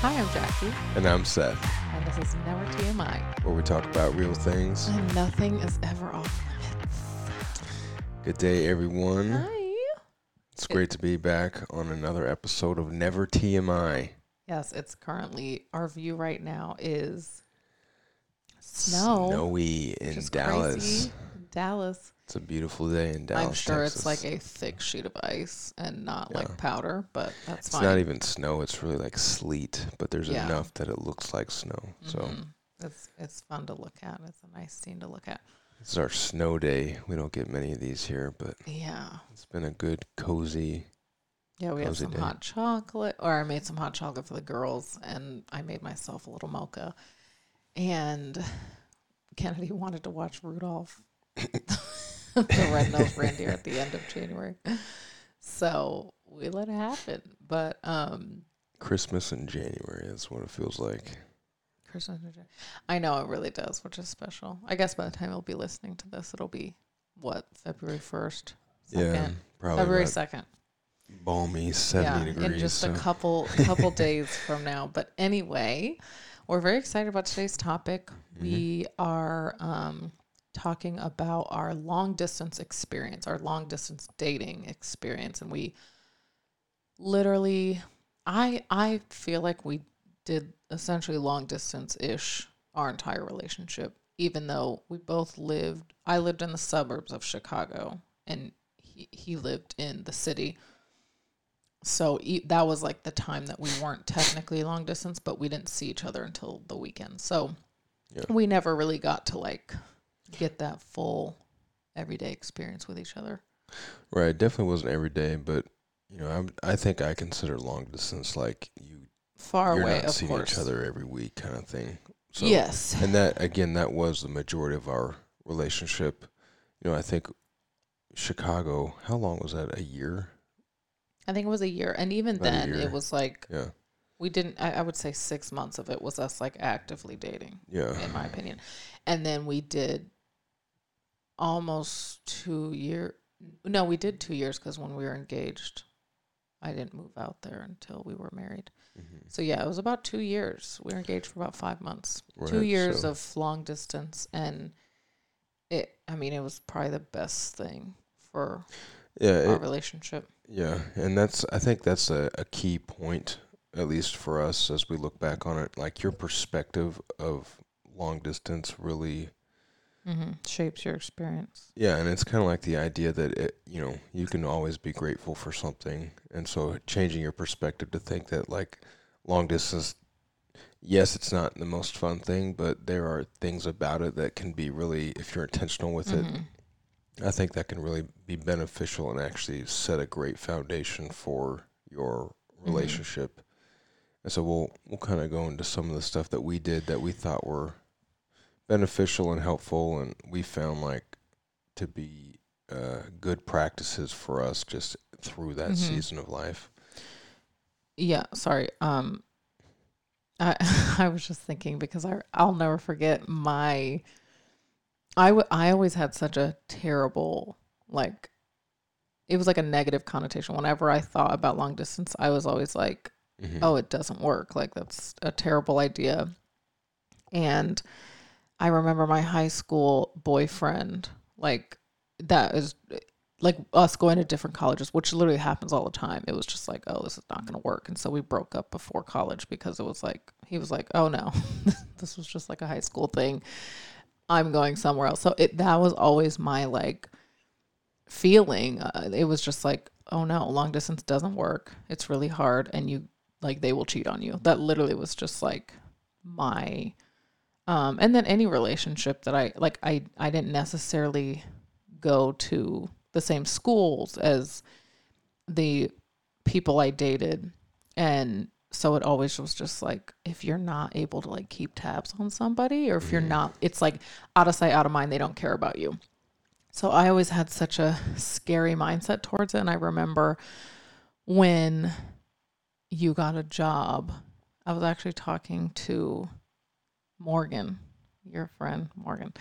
Hi, I'm Jackie, And I'm Seth, and this is Never TMI. where we talk about real things. And nothing is ever off limits. Good day, everyone. Hi. It's great to be back on another episode of Never TMI. Yes, it's currently our view right now is snow. Snowy in Dallas. crazy. Dallas. It's a beautiful day in Dallas. I'm sure Texas. it's like a thick sheet of ice and not Yeah. like powder, but that's It's fine. It's not even snow. It's really like sleet, but there's Yeah. enough that it looks like snow. So Mhm. it's it's fun to look at. It's a nice scene to look at. it's our snow day. We don't get many of these here, but Yeah. it's been a good, cozy. Yeah, we had some day. hot chocolate, or I made some hot chocolate for the girls, and I made myself a little mocha. And Kennedy wanted to watch Rudolph, the red-nosed reindeer, at the end of January, so we let it happen. But um, Christmas in January is what it feels like. Christmas, in January. I know it really does, which is special. I guess by the time you'll be listening to this, it'll be what February first, Yeah, probably February second. balmy 70 yeah, degrees. in just so. a couple couple days from now. But anyway, we're very excited about today's topic. Mm-hmm. We are um, talking about our long distance experience, our long distance dating experience, and we literally, I I feel like we did essentially long distance ish our entire relationship, even though we both lived. I lived in the suburbs of Chicago, and he he lived in the city so e- that was like the time that we weren't technically long distance but we didn't see each other until the weekend so Yeah. we never really got to like get that full everyday experience with each other Right, definitely wasn't every day, but you know, I'm, I think I consider long distance like you far you're away not seeing course each other every week kind of thing. So, yes and that again, that was the majority of our relationship. You know, I think Chicago. How long was that? A year? i think it was a year and even About then it was like Yeah, we didn't I, I would say six months of it was us like actively dating yeah, in my opinion and then we did almost two year no we did two years because when we were engaged i didn't move out there until we were married Mhm. so yeah it was about two years we were engaged for about five months two years so- of long distance and it i mean it was probably the best thing for yeah, our it, relationship yeah. And that's I think that's a, a key point, at least for us as we look back on it. Like your perspective of long distance really hmm shapes your experience Yeah, and it's kind of like the idea that it, you know you can always be grateful for something, and so changing your perspective to think that like long distance, yes, it's not the most fun thing, but there are things about it that can be really, if you're intentional with it, Mhm. I think that can really be beneficial and actually set a great foundation for your relationship. And so we'll we'll kind of go into some of the stuff that we did that we thought were beneficial and helpful, and we found like to be uh, good practices for us just through that Mhm. season of life. Yeah, sorry. Um I I was just thinking because I I'll never forget my I w- I always had such a terrible like it was like a negative connotation whenever I thought about long distance. I was always like, Mhm. "Oh, it doesn't work. Like that's a terrible idea." And I remember my high school boyfriend like that is like us going to different colleges, which literally happens all the time. It was just like, oh, this is not going to work. And so we broke up before college because it was like, he was like, oh no, this was just like a high school thing. I'm going somewhere else. So it, that was always my like feeling. Uh, it was just like, oh no, long distance doesn't work. It's really hard. And you like, they will cheat on you. That literally was just like my, um, and then any relationship that I like, I, I didn't necessarily go to the same schools as the people I dated. And so it always was just like if you're not able to like keep tabs on somebody or if you're not it's like out of sight out of mind they don't care about you. So I always had such a scary mindset towards it and I remember when you got a job I was actually talking to Morgan, your friend Morgan,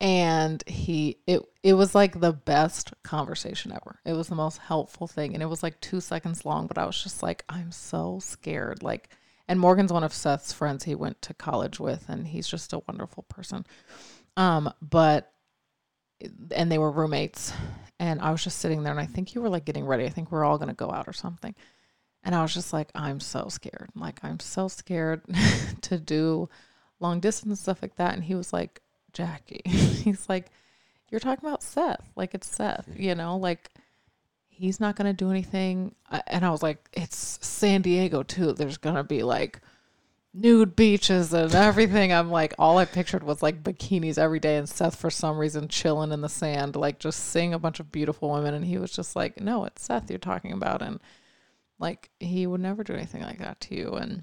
and he it it was like the best conversation ever. It was the most helpful thing, and it was like two seconds long, but I was just like, I'm so scared, like. And Morgan's one of Seth's friends he went to college with, and he's just a wonderful person. Um, but and they were roommates, and I was just sitting there, and I think you were like getting ready. I think we are all gonna go out or something. And I was just like, I'm so scared. Like, I'm so scared to do long distance stuff like that. And he was like, Jackie, he's like, You're talking about Seth. Like, it's Seth, you know, like, he's not to do anything. And I was like, It's San Diego, too. There's to be like nude beaches and everything. I'm like, all I pictured was like bikinis every day. And Seth, for some reason, chilling in the sand, like just seeing a bunch of beautiful women. And he was just like, No, it's Seth you're talking about. And, like he would never do anything like that to you. And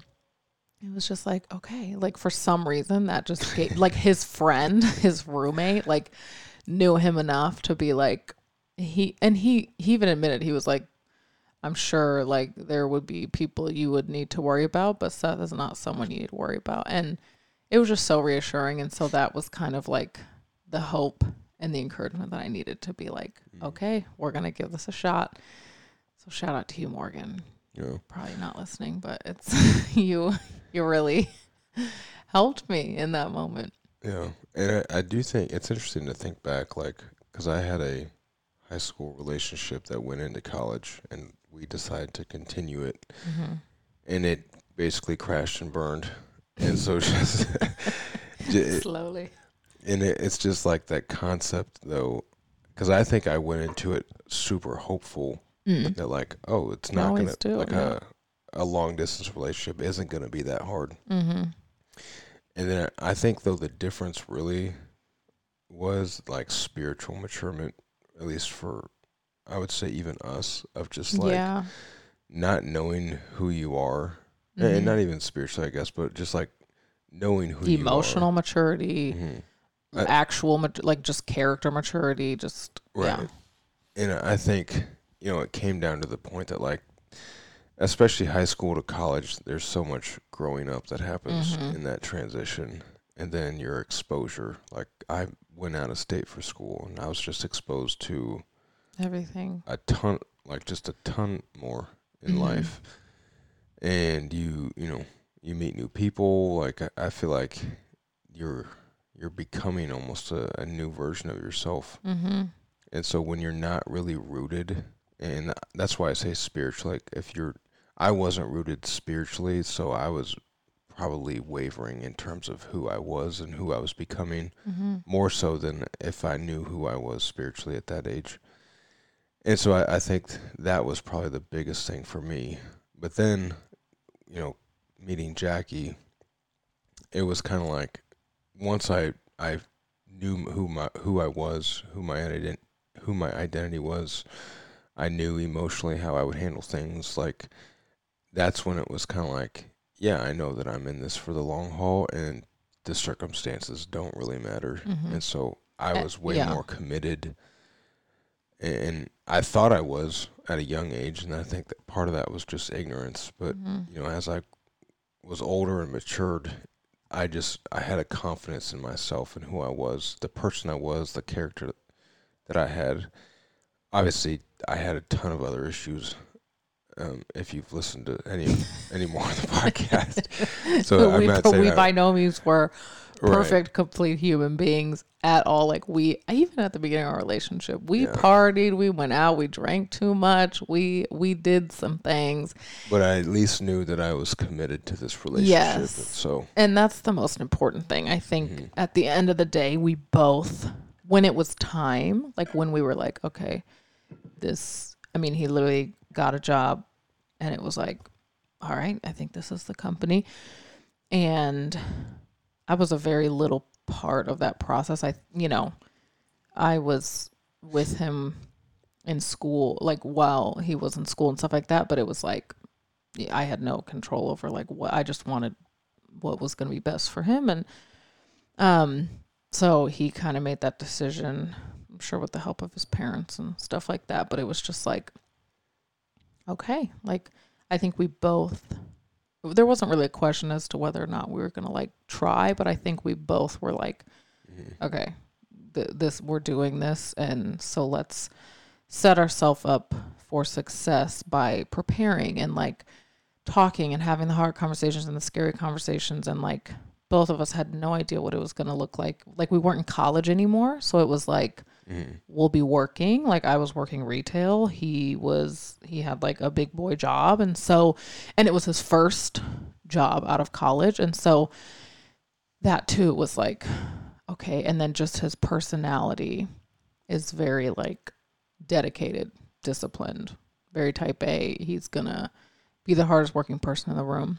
it was just like, okay, like for some reason that just gave, like his friend, his roommate, like knew him enough to be like he and he he even admitted he was like I'm sure like there would be people you would need to worry about, but Seth is not someone you need to worry about. And it was just so reassuring. And so that was kind of like the hope and the encouragement that I needed to be like, mm. okay, we're going to give this a shot. So shout out to you, Morgan. Yeah. Probably not listening, but it's you. You really helped me in that moment. Yeah, and I, I do think it's interesting to think back, like, because I had a high school relationship that went into college, and we decided to continue it, mm-hmm. and it basically crashed and burned, and so just slowly. And it, it's just like that concept, though, because I think I went into it super hopeful Mm. They're like, oh, it's not gonna like yeah. A long distance relationship isn't gonna be that hard. Mm-hmm. And then I think though the difference really was like spiritual maturement, at least for I would say even us of just like yeah. not knowing who you are, mm-hmm. and not even spiritually, I guess, but just like knowing who you are emotional maturity, mm-hmm. actual like just character maturity, just right. yeah. And I think you know, it came down to the point that like especially high school to college, there's so much growing up that happens mm-hmm. in that transition. And then your exposure. Like I went out of state for school and I was just exposed to everything. A ton like just a ton more in mm-hmm. life. And you, you know, you meet new people. Like I, I feel like you're you're becoming almost a, a new version of yourself. Mm-hmm. And so when you're not really rooted and that's why I say spiritual. Like if you're, I wasn't rooted spiritually, so I was probably wavering in terms of who I was and who I was becoming, mm-hmm. more so than if I knew who I was spiritually at that age. And so I, I think that was probably the biggest thing for me. But then, you know, meeting Jackie, it was kind of like once I I knew who my who I was, who my identity who my identity was I knew emotionally how I would handle things. Like that's when it was kind of like, yeah, I know that I'm in this for the long haul, and the circumstances don't really matter. Mm-hmm. And so I was way yeah. more committed, and I thought I was at a young age, and I think that part of that was just ignorance. But mm-hmm. you know, as I was older and matured, I just I had a confidence in myself and who I was, the person I was, the character that I had. Obviously, I had a ton of other issues. Um, if you've listened to any any more of the podcast, so we, I'm not saying we by no means were perfect, right. complete human beings at all. Like we, even at the beginning of our relationship, we yeah. partied, we went out, we drank too much, we we did some things. But I at least knew that I was committed to this relationship. Yes, so and that's the most important thing. I think mm-hmm. at the end of the day, we both, when it was time, like when we were like, okay this I mean, he literally got a job and it was like, all right, I think this is the company. And I was a very little part of that process. I, you know, I was with him in school, like while he was in school and stuff like that. But it was like, I had no control over like what I just wanted what was going to be best for him. And, um, so he kind of made that decision I'm sure with the help of his parents and stuff like that. But it was just like, okay, like I think we both. There wasn't really a question as to whether or not we were gonna like try, but I think we both were like, mm-hmm. okay, th- this we're doing this, and so let's set ourselves up for success by preparing and like talking and having the hard conversations and the scary conversations and like both of us had no idea what it was going to look like like we weren't in college anymore so it was like Mhm. we'll be working. Like i was working retail. He was he had like a big boy job. And so and it was his first job out of college. And so that too was like okay. And then just his personality is very like dedicated disciplined very type a. He's gonna be the hardest working person in the room.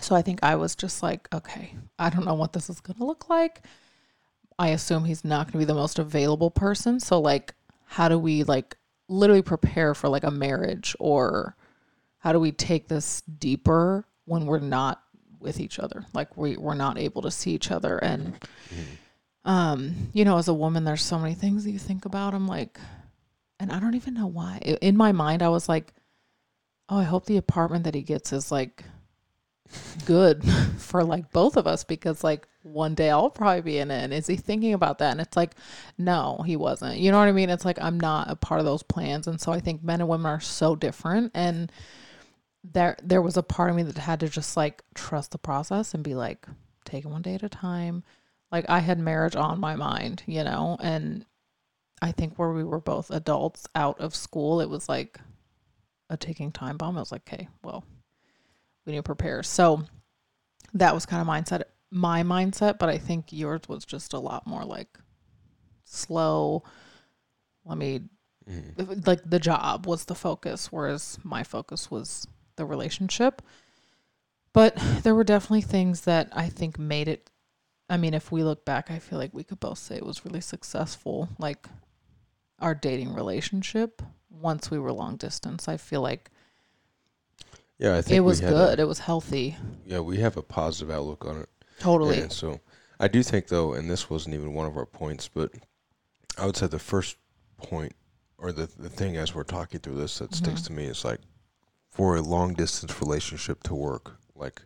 So i think i was just like okay i don't know what this is gonna look like I assume he's not going to be the most available person. So like how do we like literally prepare for like a marriage or how do we take this deeper when we're not with each other? Like we we're not able to see each other and um you know as a woman there's so many things that you think about. I'm like and I don't even know why. In my mind I was like oh, I hope the apartment that he gets is like good for like both of us because like one day I'll probably be in it. And is he thinking about that? And it's like, no, he wasn't. You know what I mean? It's like I'm not a part of those plans. And so I think men and women are so different. And there there was a part of me that had to just like trust the process and be like, take it one day at a time. Like I had marriage on my mind, you know, and I think where we were both adults out of school, it was like a ticking time bomb. I was like, okay, well, we need to prepare. So that was kind of mindset my mindset, but I think yours was just a lot more like slow. Let me Mhm. like the job was the focus, whereas my focus was the relationship. But there were definitely things that I think made it. I mean, if we look back, I feel like we could both say it was really successful. Like our dating relationship, once we were long distance, I feel like Yeah, I think it was had a- good. it was healthy. yeah, we have a positive outlook on it. Totally. And so I do think though, and this wasn't even one of our points, but I would say the first point or the the thing as we're talking through this that sticks Mhm. to me is like for a long distance relationship to work, like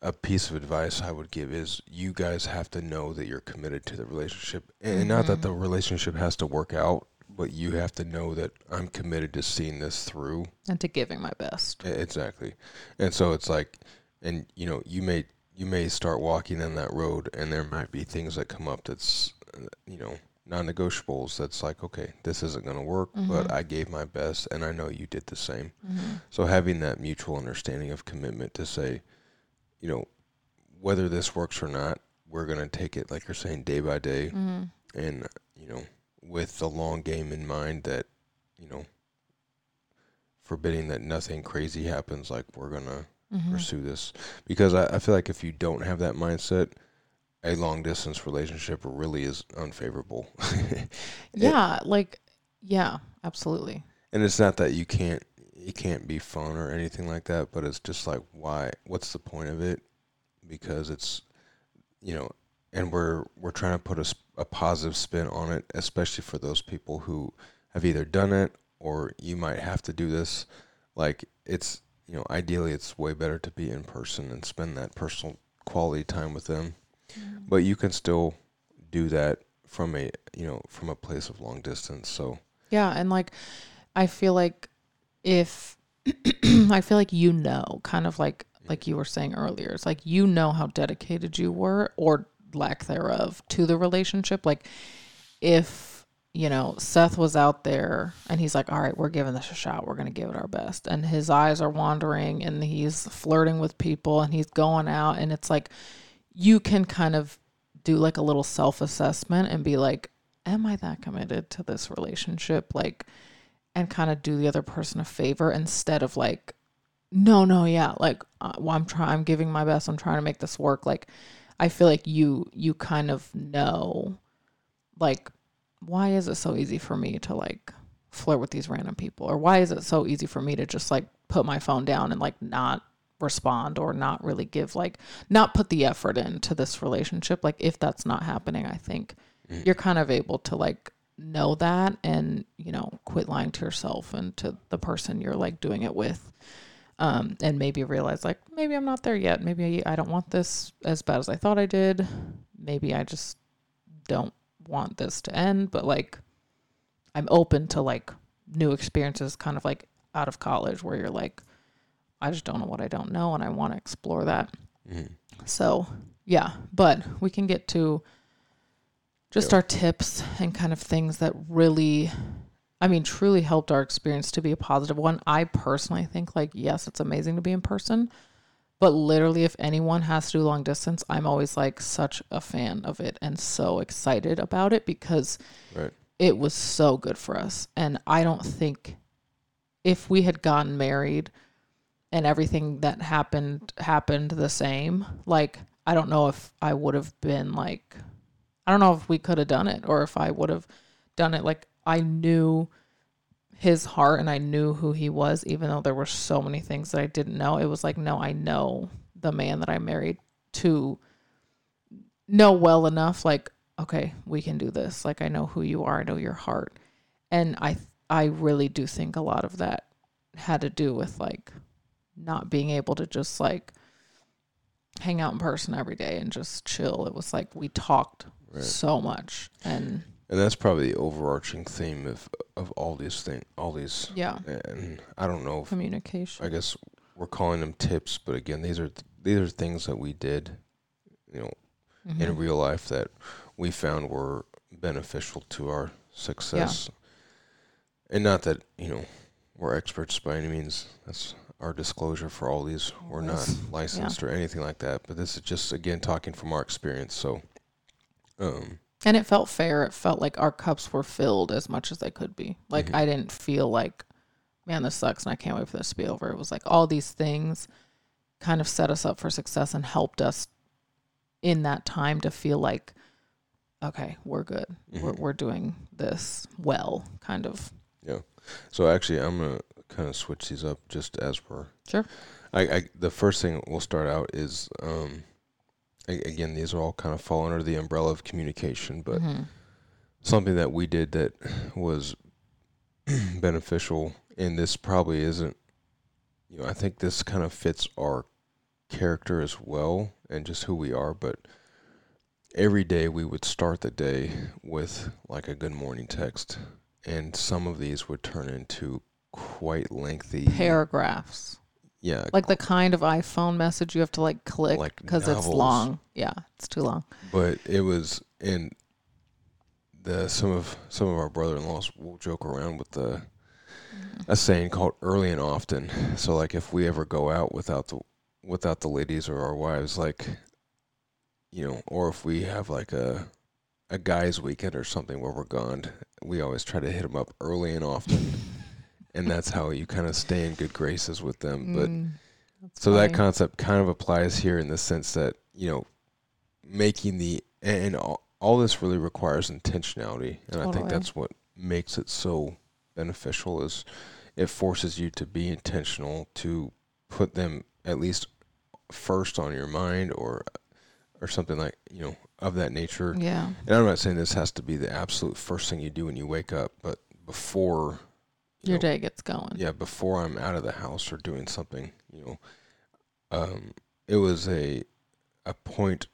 a piece of advice I would give is you guys have to know that you're committed to the relationship. And not that the relationship has to work out, but you have to know that I'm committed to seeing this through. and to giving my best. Exactly. And so it's like and you know, you may you may start walking on that road and there might be things that come up that's you know, non-negotiables that's like, okay, this isn't going to work, but Mhm. I gave my best and I know you did the same. Mm-hmm. So having that mutual understanding of commitment to say, you know, whether this works or not, we're going to take it like you're saying day by day Mm-hmm. and you know, with the long game in mind that, you know, forbidding that nothing crazy happens like we're going to Mm-hmm. pursue this because I, I feel like if you don't have that mindset a long distance relationship really is unfavorable Yeah, like yeah, absolutely. and it's not that you can't it can't be fun or anything like that but it's just like why what's the point of it because it's you know and we're we're trying to put a, a positive spin on it especially for those people who have either done it or you might have to do this. Like it's you know ideally it's way better to be in person and spend that personal quality time with them. Mm-hmm. But you can still do that from a you know from a place of long distance so. Yeah, and like I feel like if I feel like you know, kind of like like mm-hmm. you were saying earlier, it's like you know how dedicated you were or lack thereof to the relationship. Like if you know Seth was out there and he's like, "All right, we're giving this a shot. We're gonna give it our best," and his eyes are wandering and he's flirting with people and he's going out, and it's like you can kind of do like a little self assessment and be like, am I that committed to this relationship? Like, and kind of do the other person a favor instead of like, no, no, yeah, like, uh, well, I'm trying, I'm giving my best, I'm trying to make this work. Like, I feel like you, you kind of know, like, why is it so easy for me to like flirt with these random people? Or why is it so easy for me to just like put my phone down and like not respond or not really give like not put the effort into this relationship like if that's not happening i think Mm. you're kind of able to like know that and you know quit lying to yourself and to the person you're like doing it with um and maybe realize like maybe i'm not there yet maybe i don't want this as bad as i thought i did maybe i just don't want this to end but like i'm open to like new experiences kind of like out of college where you're like I just don't know what I don't know and I want to explore that. Mhm. So, yeah, but we can get to just Yeah. our tips and kind of things that really I mean truly helped our experience to be a positive one. I personally think like yes, it's amazing to be in person, but literally if anyone has to do long distance, I'm always like such a fan of it and so excited about it because Right. it was so good for us. And I don't think if we had gotten married and everything that happened happened the same, like I don't know if I would have been like I don't know if we could have done it or if I would have done it like I knew his heart and I knew who he was even though there were so many things that I didn't know. It was like no, I know the man that I married to know well enough like okay, we can do this. Like I know who you are, I know your heart. And I I really do think a lot of that had to do with like not being able to just like hang out in person every day and just chill. It was like we talked Right. so much and And that's probably the overarching theme of of all these things, all these. yeah, And I don't know if communication. I guess we're calling them tips, but again, these are these are things that we did, you know, in Mhm. real life that we found were beneficial to our success. Yeah. And not that you know we're experts by any means. That's our disclosure for all these. We're not licensed or anything like that. But this is just again talking from our experience. So, um, And it felt fair. It felt like our cups were filled as much as they could be. Like Mhm. I didn't feel like, man, this sucks and I can't wait for this to be over. It was like all these things kind of set us up for success and helped us in that time to feel like, okay, we're good. We're Mhm. we're doing this well, kind of. Yeah. So actually, I'm gonna kind of switch these up just as we're. Sure. I, I the first thing we'll start out is um, again these are all kind of fall under the umbrella of communication, but Mhm. something that we did that was beneficial, and this probably isn't. You know, I think this kind of fits our character as well, and just who we are, but. Every day we would start the day with like a good morning text, and some of these would turn into quite lengthy paragraphs, yeah like the kind of iPhone message you have to like click Like because it's novels. long. Yeah, it's too long. but it was in the some of some of our brother-in-laws will joke around with the a saying called early and often so like if we ever go out without the without the ladies or our wives like you know or if we have like a a guys weekend or something where we're gone we always try to hit them up early and often and that's how you kind of stay in good graces with them but Mm, So that concept kind of applies here in the sense that you know, making the and all, all this really requires intentionality, and I think that's what makes it so beneficial. Is it forces you to be intentional to put them at least first on your mind, or or something like you know of that nature. yeah. And I'm not saying this has to be the absolute first thing you do when you wake up, but before Your know, day gets going. yeah, before I'm out of the house or doing something, you know, um, it was a a point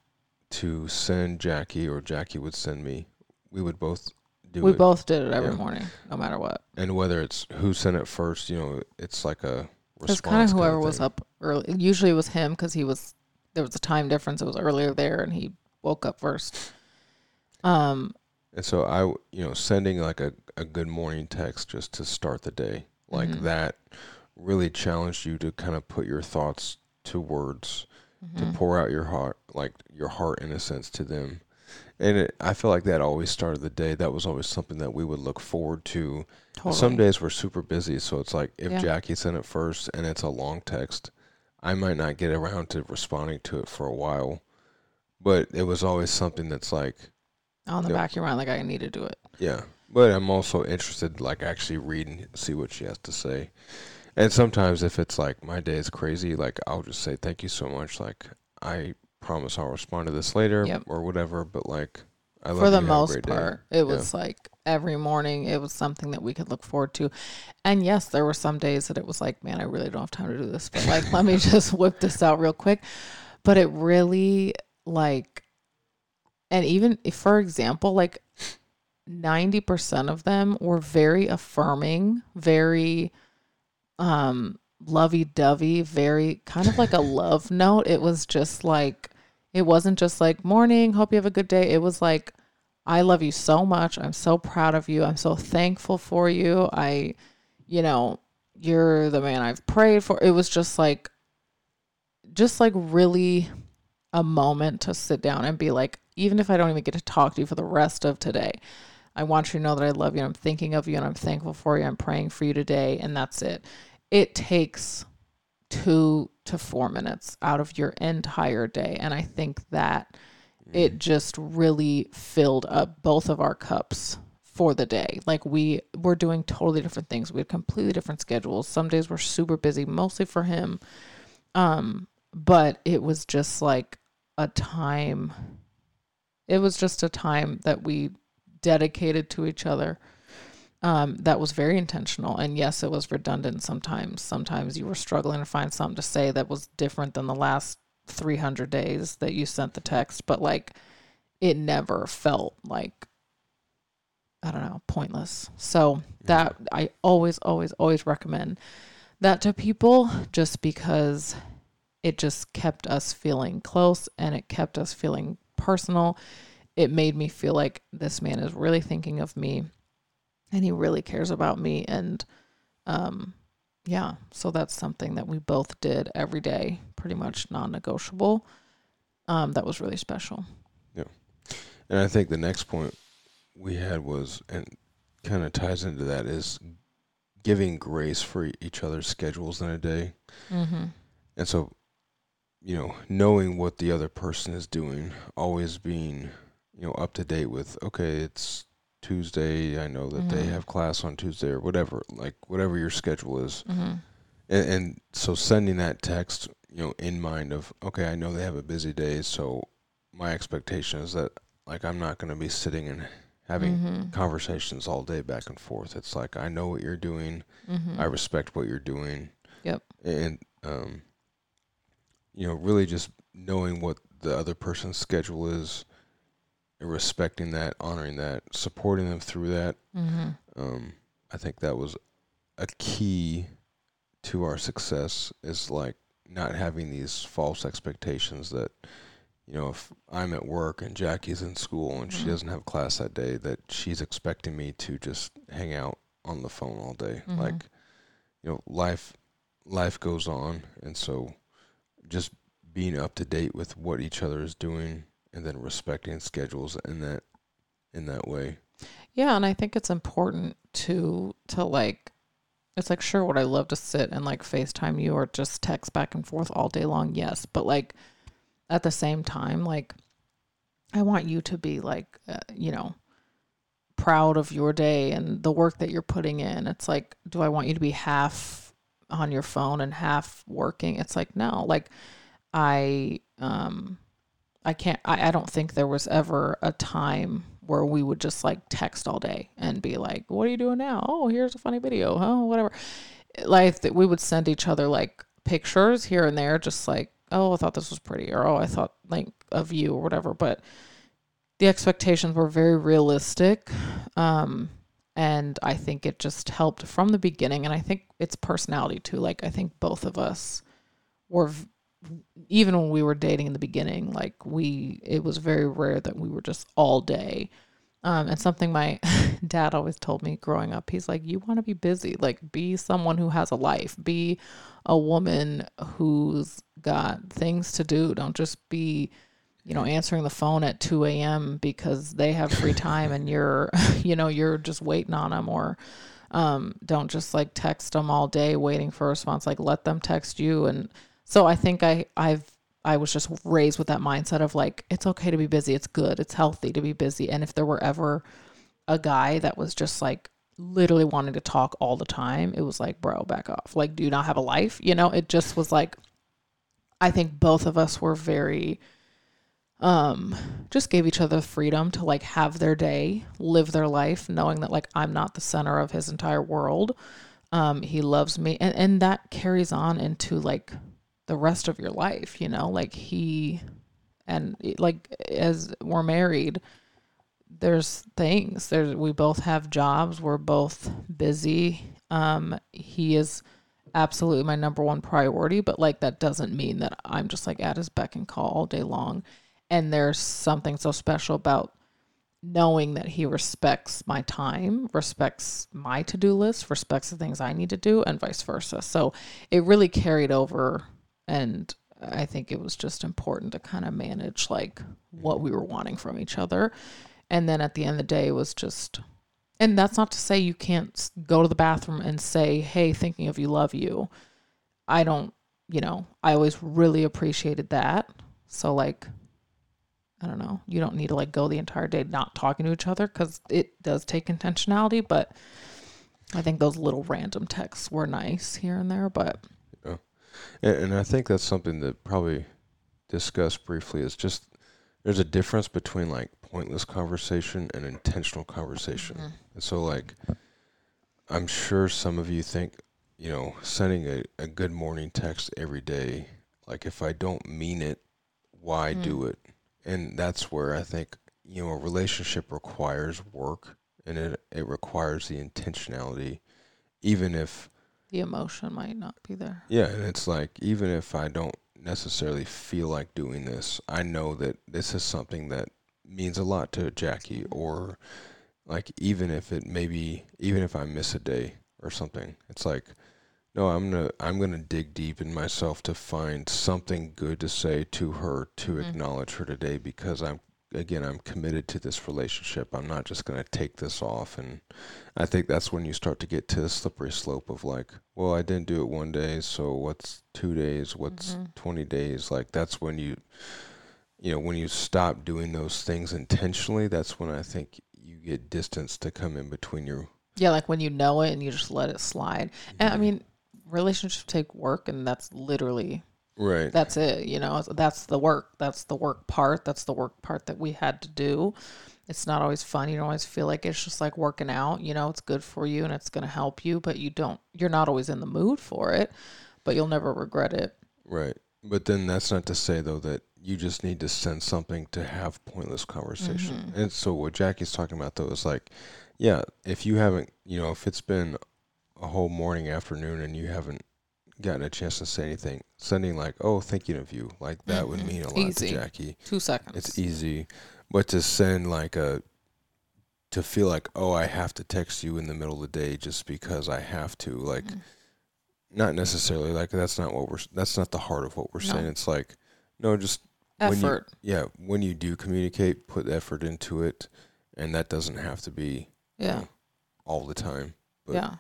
to send Jackie or Jackie would send me. We would both do we it, both did it every Yeah. morning, no matter what. and whether it's who sent it first, you know, it's like a response. It's kind of whoever was up early. Usually it was him because he was there was a time difference. It was earlier there, and he woke up first. Um, And so I, you know, sending like a, a good morning text just to start the day like Mhm. that really challenged you to kind of put your thoughts to words. to mhm. pour out your heart, like your heart in a sense to them. And it, I feel like that always started the day. That was always something that we would look forward to. totally. Some days we're super busy, so it's like if Yeah. Jackie sent it first and it's a long text, I might not get around to responding to it for a while. But it was always something that's like, on the Yep. back of your mind, like I need to do it. yeah. But I'm also interested, like actually reading, see what she has to say. And sometimes if it's like my day is crazy, like I'll just say thank you so much. Like I promise I'll respond to this later Yep. or whatever. But like I love For the most great day. part, it was like every morning. It was something that we could look forward to. And yes, there were some days that it was like, man, I really don't have time to do this, but like, let me just whip this out real quick. But it really like, and even if, for example, like 90% of them were very affirming, very, um, lovey dovey, very kind of like a love note. It was just like, it wasn't just like, morning, hope you have a good day. It was like, I love you so much. I'm so proud of you. I'm so thankful for you. I, you know, you're the man I've prayed for. It was just like, just like really a moment to sit down and be like, even if I don't even get to talk to you for the rest of today, I want you to know that I love you and I'm thinking of you and I'm thankful for you. I'm praying for you today. And that's it. It takes two to four minutes out of your entire day. And I think that it just really filled up both of our cups for the day. Like we were doing totally different things. We had completely different schedules. Some days were super busy, mostly for him. Um, but it was just like a time it was just a time that we dedicated to each other um, that was very intentional. And yes it was redundant sometimes. Sometimes you were struggling to find something to say that was different than the last 300 days that you sent the text. But like it never felt like i don't know pointless. So that i always always always recommend that to people just because it just kept us feeling close and it kept us feeling personal. It made me feel like this man is really thinking of me and he really cares about me. And um, yeah, so that's something that we both did every day, pretty much non negotiable. Um, that was really special. Yeah. And I think the next point we had was, and kind of ties into that, is giving grace for each other's schedules in a day. Mm-hmm. And so you know, knowing what the other person is doing, always being, you know, up to date with, okay, it's Tuesday. I know that mm-hmm. they have class on Tuesday or whatever, like whatever your schedule is. Mm-hmm. And, and so sending that text, you know, in mind of, okay, I know they have a busy day. So my expectation is that, like, I'm not going to be sitting and having mm-hmm. conversations all day back and forth. It's like, I know what you're doing. Mm-hmm. I respect what you're doing. Yep. And, um, you know, really just knowing what the other person's schedule is, and respecting that, honoring that, supporting them through that. Mm-hmm. Um, I think that was a key to our success. Is like not having these false expectations that, you know, if I'm at work and Jackie's in school and mm-hmm. she doesn't have class that day, that she's expecting me to just hang out on the phone all day. Mm-hmm. Like, you know, life life goes on, and so just being up to date with what each other is doing and then respecting schedules in that in that way. Yeah, and I think it's important to to like it's like sure would I love to sit and like FaceTime you or just text back and forth all day long? Yes, but like at the same time like I want you to be like uh, you know proud of your day and the work that you're putting in. It's like do I want you to be half on your phone and half working. It's like, no, like I, um, I can't, I, I don't think there was ever a time where we would just like text all day and be like, what are you doing now? Oh, here's a funny video. Oh, whatever. Like that we would send each other like pictures here and there, just like, oh, I thought this was pretty, or oh, I thought like of you or whatever. But the expectations were very realistic. Um, and I think it just helped from the beginning. And I think it's personality too. Like, I think both of us were, even when we were dating in the beginning, like, we, it was very rare that we were just all day. Um, and something my dad always told me growing up, he's like, you want to be busy, like, be someone who has a life, be a woman who's got things to do. Don't just be, you know, answering the phone at 2 a.m. because they have free time and you're, you know, you're just waiting on them or um, don't just like text them all day waiting for a response. Like let them text you. And so I think I, I've, I was just raised with that mindset of like, it's okay to be busy. It's good. It's healthy to be busy. And if there were ever a guy that was just like literally wanting to talk all the time, it was like, bro, back off. Like, do you not have a life? You know, it just was like, I think both of us were very, um just gave each other freedom to like have their day live their life knowing that like i'm not the center of his entire world. Um he loves me and and that carries on into like the rest of your life you know? Like he and like as we're married there's things. There's we both have jobs. We're both busy. Um he is absolutely my number one priority, but like that doesn't mean that I'm just like at his beck and call all day long. And there's something so special about knowing that he respects my time, respects my to do list, respects the things I need to do, and vice versa. So it really carried over. And I think it was just important to kind of manage like what we were wanting from each other. And then at the end of the day, it was just, and that's not to say you can't go to the bathroom and say, hey, thinking of you, love you. I don't, you know, I always really appreciated that. So, like, I don't know. You don't need to like go the entire day not talking to each other because it does take intentionality. But I think those little random texts were nice here and there. But yeah. and, and I think that's something that probably discussed briefly is just there's a difference between like pointless conversation and intentional conversation. Mm-hmm. And so, like, I'm sure some of you think, you know, sending a, a good morning text every day, like, if I don't mean it, why mm-hmm. do it? And that's where I think you know a relationship requires work and it it requires the intentionality, even if the emotion might not be there. Yeah, and it's like even if I don't necessarily feel like doing this, I know that this is something that means a lot to Jackie or like even if it maybe even if I miss a day or something, it's like no, I'm gonna I'm gonna dig deep in myself to find something good to say to her to mm-hmm. acknowledge her today because I'm again I'm committed to this relationship. I'm not just gonna take this off and I think that's when you start to get to the slippery slope of like, well, I didn't do it one day, so what's two days, what's mm-hmm. twenty days? Like that's when you you know, when you stop doing those things intentionally, that's when I think you get distance to come in between your yeah, like when you know it and you just let it slide. And I mm-hmm. mean, relationships take work and that's literally right. that's it you know that's the work that's the work part that's the work part that we had to do. It's not always fun you don't always feel like it's just like working out you know it's good for you and it's going to help you but you don't you're not always in the mood for it but you'll never regret it. Right. But then that's not to say though that you just need to send something to have pointless conversation. Mm-hmm. and so what jackie's talking about though is like yeah if you haven't you know if it's been a whole morning, afternoon, and you haven't gotten a chance to say anything, sending like, "Oh, thinking of you," like that mm-hmm. would mean a lot easy. to Jackie. Two seconds. It's easy, but to send like a to feel like, "Oh, I have to text you in the middle of the day just because I have to," like. Mm-hmm. Not necessarily like that's not what we're that's not the heart of what we're no. saying. It's like no, just effort. When you, yeah, when you do communicate, put effort into it, and that doesn't have to be yeah you know, all the time. But yeah,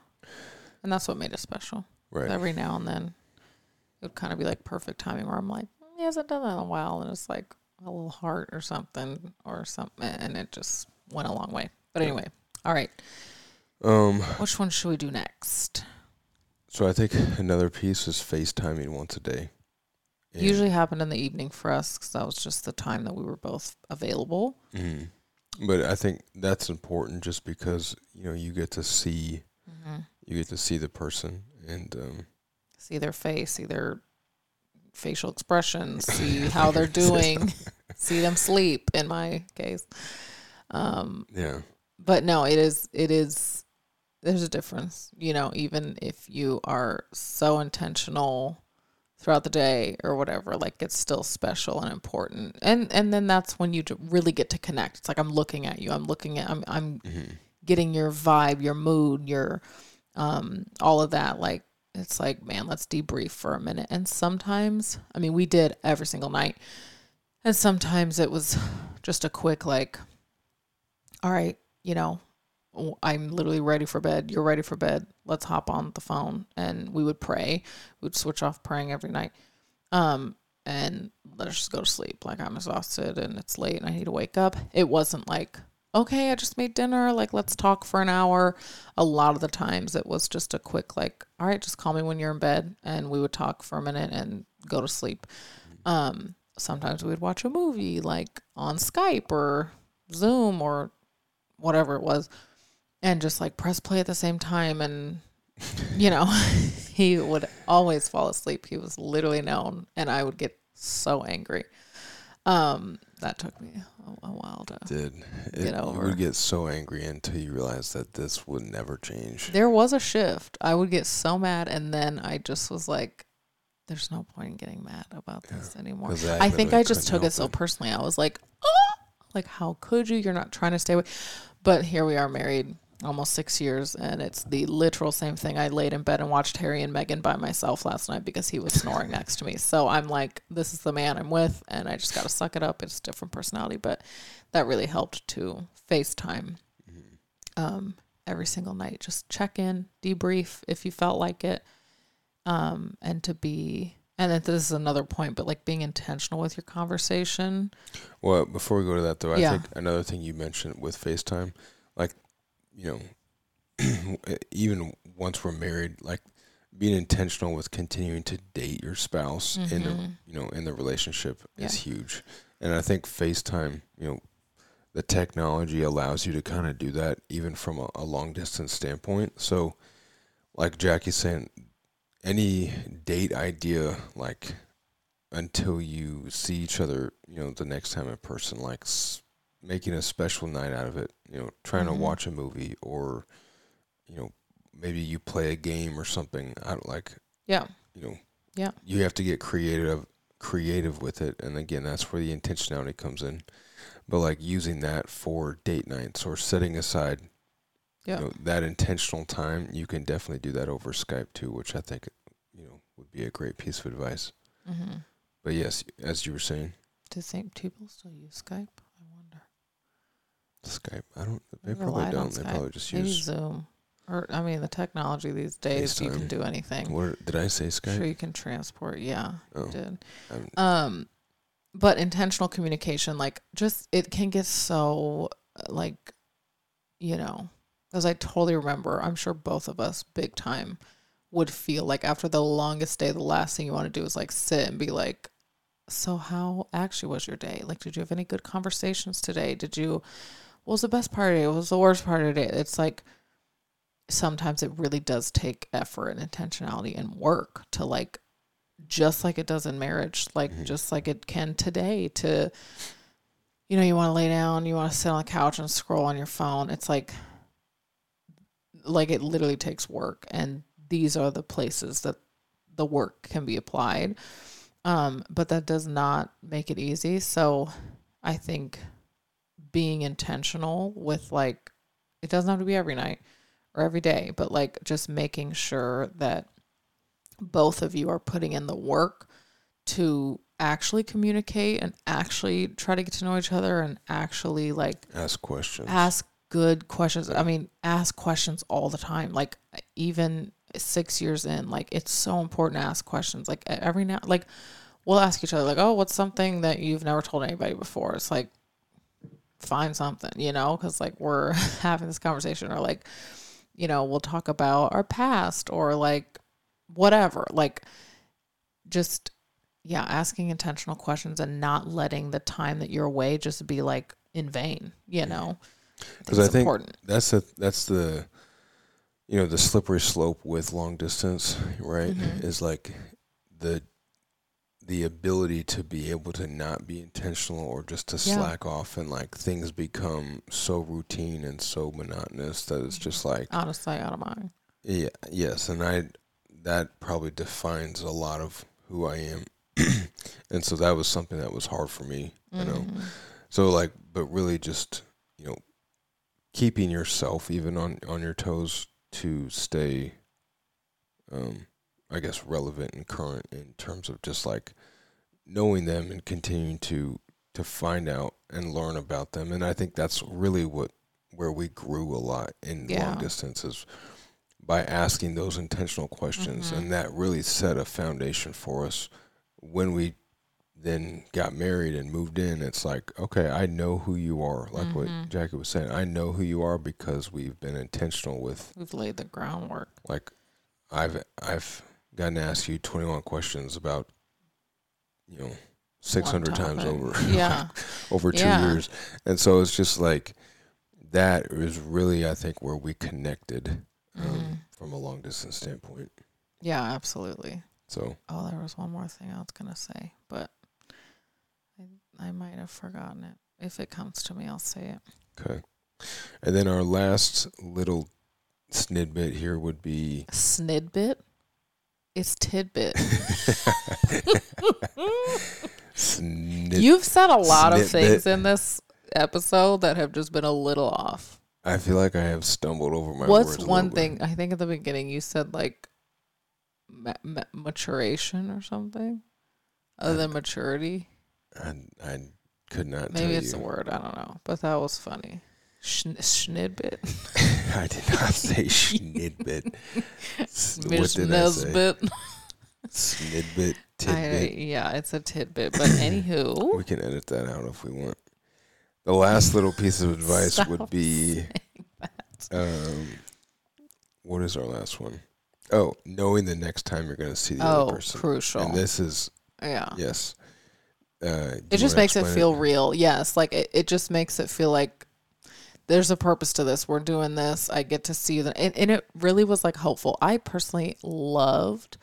and that's what made it special. Right. Every now and then, it would kind of be like perfect timing where I'm like, he hasn't done that in a while, and it's like a little heart or something or something, and it just went a long way. But anyway, all right. Um, which one should we do next? So I think another piece is FaceTiming once a day. And Usually happened in the evening for us because that was just the time that we were both available. Mm-hmm. But I think that's important just because you know you get to see mm-hmm you get to see the person and um, see their face, see their facial expressions, see how they're doing, see them sleep. In my case, um, yeah. But no, it is it is. There's a difference, you know. Even if you are so intentional throughout the day or whatever like it's still special and important and and then that's when you really get to connect it's like i'm looking at you i'm looking at i'm i'm mm-hmm. getting your vibe your mood your um, all of that. Like, it's like, man, let's debrief for a minute. And sometimes, I mean, we did every single night. And sometimes it was just a quick, like, all right, you know, I'm literally ready for bed. You're ready for bed. Let's hop on the phone. And we would pray. We'd switch off praying every night. Um, and let's just go to sleep. Like I'm exhausted and it's late and I need to wake up. It wasn't like okay, I just made dinner. Like, let's talk for an hour. A lot of the times it was just a quick, like, all right, just call me when you're in bed. And we would talk for a minute and go to sleep. Um, sometimes we would watch a movie like on Skype or Zoom or whatever it was and just like press play at the same time. And, you know, he would always fall asleep. He was literally known. And I would get so angry. Um, that took me a, a while to. Did it, Get You over. would get so angry until you realize that this would never change. There was a shift. I would get so mad, and then I just was like, "There's no point in getting mad about Yeah, this anymore." I think I just took it so personally. I was like, "Oh, like how could you? You're not trying to stay away." But here we are, married almost six years, and it's the literal same thing. I laid in bed and watched Harry and Meghan by myself last night because he was snoring next to me. So I'm like, "This is the man I'm with," and I just got to suck it up. It's different personality, but that really helped to FaceTime um, every single night. Just check in, debrief if you felt like it, um, and to be. And then this is another point, but like being intentional with your conversation. Well, before we go to that though, I Yeah. think another thing you mentioned with FaceTime, like, you know, even once we're married, like being intentional with continuing to date your spouse in the mm-hmm. you know in the relationship is huge, and I think FaceTime, you know, the technology allows you to kind of do that even from a, a long distance standpoint. So, like Jackie's saying, any date idea like until you see each other, you know, the next time in person, like making a special night out of it, you know, trying Mhm. to watch a movie or, you know, maybe you play a game or something. I don't like, Yeah. you know, Yeah. you have to get creative, creative with it. And again, that's where the intentionality comes in. But like using that for date nights or setting aside Yeah. you know, that intentional time, you can definitely do that over Skype too, which I think, you know, would be a great piece of advice. Mm-hmm. But yes, as you were saying, Do think people still use Skype? Skype. I don't. They I've probably on don't. They Skype. probably just Maybe use. Zoom. Or I mean, the technology these days, you can FaceTime. do anything. What did I say? Skype. Sure, you can transport. Yeah, Oh, you did. I'm- Um, but intentional communication, like, just it can get so uh, like, you know, as I totally remember, I'm sure both of us, big time, would feel like after the longest day, the last thing you want to do is like sit and be like, so how actually was your day? Like, did you have any good conversations today? Did you? What was the best part of it? What was the worst part of it? It's like sometimes it really does take effort and intentionality and work to like just like it does in marriage like Mhm. just like it can today to you know you want to lay down you want to sit on the couch and scroll on your phone it's like like it literally takes work and these are the places that the work can be applied um but that does not make it easy so i think being intentional with like it doesn't have to be every night or every day but like just making sure that both of you are putting in the work to actually communicate and actually try to get to know each other and actually like ask questions. ask good questions. I mean, ask questions all the time. Like even six years in, like it's so important to ask questions. Like every now, like we'll ask each other, like, "Oh, what's something that you've never told anybody before?" It's like find something, you know, because like we're having this conversation, or like, you know, we'll talk about our past or like whatever. Like just yeah, asking intentional questions and not letting the time that you're away just be like in vain, you know? Because I think- important. that's the that's the you know the slippery slope with long distance right Mhm. is like the the ability to be able to not be intentional or just to Yeah. slack off and like things become so routine and so monotonous that it's just like out of sight, out of mind. yeah yes and i that probably defines a lot of who i am and so that was something that was hard for me you know Mhm. so like, but really just you know, keeping yourself even on on your toes to stay, um, I guess relevant and current in terms of just like knowing them and continuing to to find out and learn about them. And I think that's really what where we grew a lot in Yeah. long distances by asking those intentional questions, Mhm. and that really set a foundation for us when we then got married and moved in, it's like, okay, I know who you are. Like Mhm. what Jackie was saying, I know who you are because we've been intentional with We've laid the groundwork. like I've I've gotten to ask you twenty one questions about you know six hundred times over Yeah. over two Yeah. years. And so it's just like that is really I think where we connected um, Mhm. from a long distance standpoint. Yeah, absolutely. So Oh, there was one more thing I was gonna say, but I, I might have forgotten it. If it comes to me, I'll say it. Okay. And then our last little snidbit here would be Snidbit. It's tidbit. snid. You've said a lot of things in this episode that have just been a little off. I feel like I have stumbled over my What's words. one bit. thing? I think at the beginning you said like ma- ma- maturation or something, other than maturity. I, I could not Maybe it's you. a word. I don't know, but that was funny. Schn- Schnidbit. I did not say snidbit. S- what Miss did I say? Nesbit. Snidbit, I, yeah, it's a tidbit. But anywho, We can edit that out if we want. The last little piece of advice would be um, what is our last one? Oh, knowing the next time you're going to see the oh, other person. Oh, crucial. And this is, yeah. yes. Uh, it just makes it feel real. Yes, like it, it just makes it feel like there's a purpose to this. We're doing this. I get to see that, and, and it really was like hopeful. I personally loved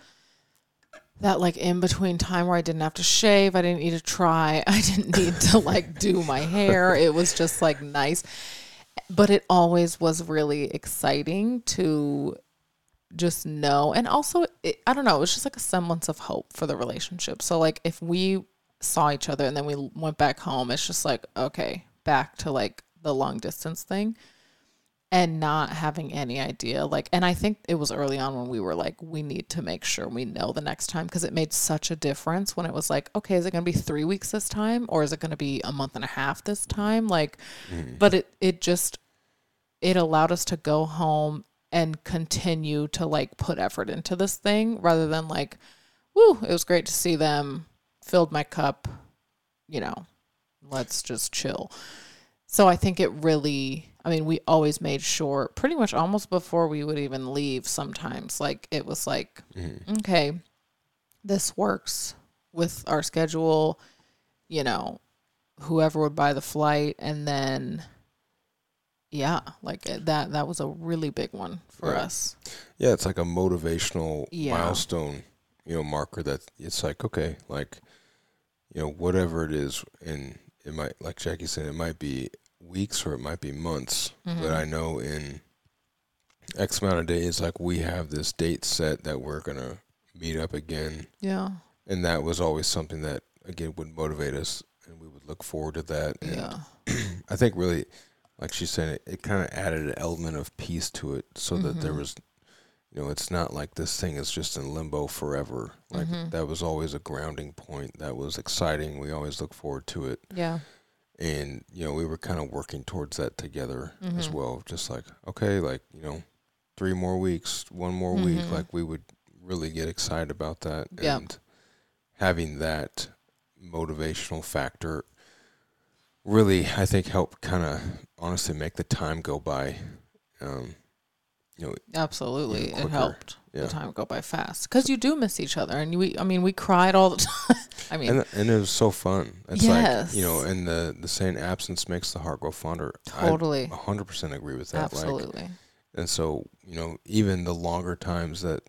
that like in between time where I didn't have to shave, I didn't need to try, I didn't need to like do my hair. It was just like nice, but it always was really exciting to just know and also it, i don't know it was just like a semblance of hope for the relationship so like if we saw each other and then we went back home it's just like okay back to like the long distance thing and not having any idea like and i think it was early on when we were like we need to make sure we know the next time because it made such a difference when it was like okay is it going to be three weeks this time or is it going to be a month and a half this time? Like mm. but it it just it allowed us to go home and continue to like put effort into this thing rather than like woo it was great to see them filled my cup you know let's just chill so i think it really i mean we always made sure pretty much almost before we would even leave sometimes like it was like Mhm. okay this works with our schedule you know whoever would buy the flight and then yeah like that that was a really big one for Yeah. us Yeah, it's like a motivational Yeah. milestone, you know, marker that it's like, okay, like, you know, whatever it is, and it might, like Jackie said, it might be weeks or it might be months, Mhm. but I know in X amount of days, like we have this date set that we're gonna meet up again, yeah and that was always something that again would motivate us, and we would look forward to that. And yeah I think really, like she said, it, it kind of added an element of peace to it, so that there Mhm. was, you know, it's not like this thing is just in limbo forever. Like Mhm. that was always a grounding point. That was exciting. We always look forward to it, yeah and you know, we were kind of working towards that together as Mhm. well. Just like okay, like you know, three more weeks, one more week, Mhm. like we would really get excited about that, Yep. and having that motivational factor really i think helped kind of honestly make the time go by um you know absolutely. it helped yeah. the time go by fast. Because you do miss each other and we i mean we cried all the time. I mean and, and it was so fun. It's like you know and the the saying absence makes the heart grow fonder. Totally. i 100% agree with that like absolutely. and so you know even the longer times that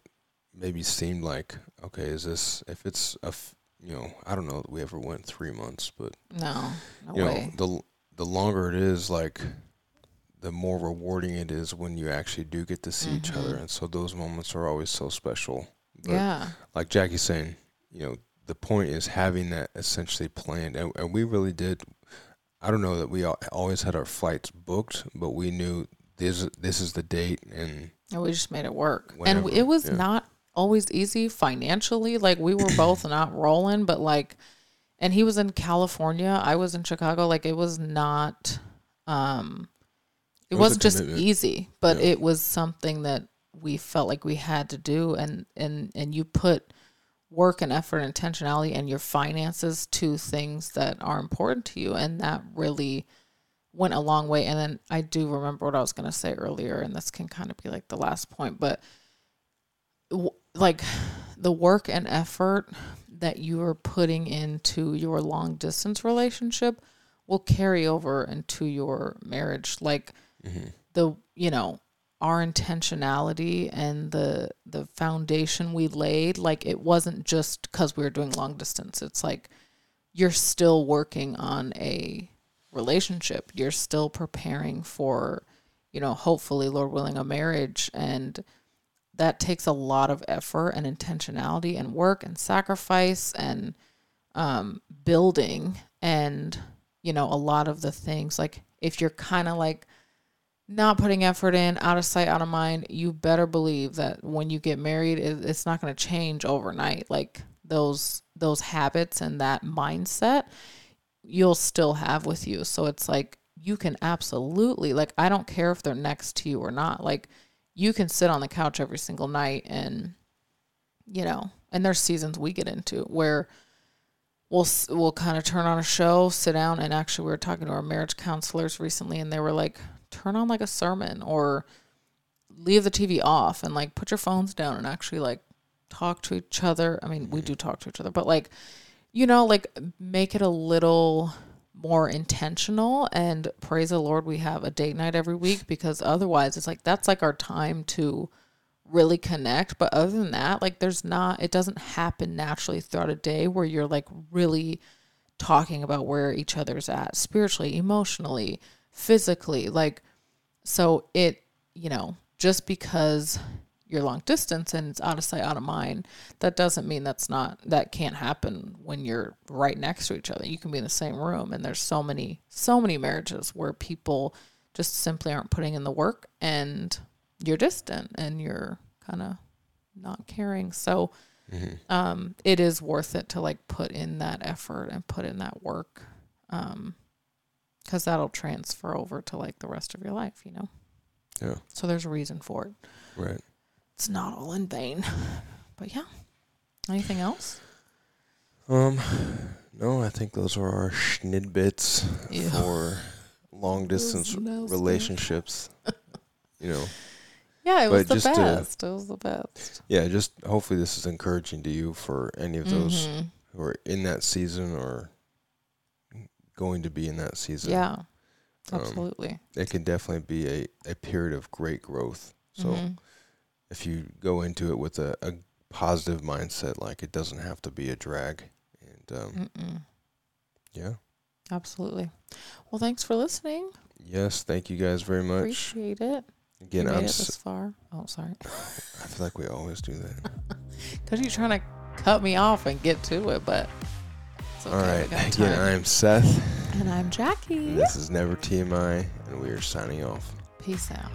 maybe seemed like okay is this if it's a f- you know i don't know that we ever went three months but no no you way. know the the longer it is like the more rewarding it is when you actually do get to see each other. Mhm. and so those moments are always so special. But yeah. like jackie's saying you know the point is having that essentially planned. And, and we really did i don't know that we al- always had our flights booked but we knew this this is the date and and we just made it work. Whenever, and it was yeah. not always easy financially. Like we were both not rolling but like and he was in california i was in chicago. Like it was not um it, It was wasn't just commitment. easy but Yeah. it was something that we felt like we had to do and and and you put work and effort and intentionality and your finances to things that are important to you and that really went a long way and then i do remember what i was going to say earlier and this can kind of be like the last point but w- like the work and effort that you are putting into your long distance relationship will carry over into your marriage like mhm. the you know our intentionality and the the foundation we laid like it wasn't just because we were doing long distance it's like you're still working on a relationship. You're still preparing for, you know, hopefully, Lord willing, a marriage. And that takes a lot of effort and intentionality and work and sacrifice and um, building. And, you know, a lot of the things like if you're kind of like, not putting effort in, out of sight, out of mind, you better believe that when you get married, it's not going to change overnight. Like those those habits and that mindset, you'll still have with you. So it's like you can absolutely like I don't care if they're next to you or not. Like you can sit on the couch every single night and you know, and there's seasons we get into where we'll we'll kind of turn on a show, sit down, and actually we were talking to our marriage counselors recently, and they were like, turn on like a sermon or leave the TV off and like put your phones down and actually like talk to each other. I mean, we mm-hmm. do talk to each other, but like, you know, like make it a little more intentional and praise the Lord we have a date night every week because otherwise it's like that's like our time to really connect. But other than that, like there's not it doesn't happen naturally throughout a day where you're like really talking about where each other's at spiritually, emotionally, physically. Like, so it, you know, just because you're long distance and it's out of sight, out of mind, that doesn't mean that's not, that can't happen when you're right next to each other. You can be in the same room. And there's so many, so many marriages where people just simply aren't putting in the work and you're distant and you're kind of not caring. So, mm-hmm. um, it is worth it to like put in that effort and put in that work. Um, because that'll transfer over to like the rest of your life, you know? Yeah. So there's a reason for it. Right. It's not all in vain. But yeah. Anything else? Um, no, I think those are our schnidbits yeah. for long distance relationships. you know. Yeah, it was the best. To, it was the best. Yeah, just hopefully this is encouraging to you for any of those mm-hmm. who are in that season or going to be in that season. Yeah, um, absolutely. Um, it can definitely be a, a period of great growth. So mm-hmm. if you go into it with a, a, positive mindset, like it doesn't have to be a drag. And um, yeah. Absolutely. Well, thanks for listening. Yes, thank you guys very much. Appreciate it. Again, I'm s- this far. Oh, sorry. I feel like we always do that. Because you're trying to cut me off and get to it, but. All right. Again, I'm Seth. And I'm Jackie. And this is Never TMI, and we are signing off. Peace out.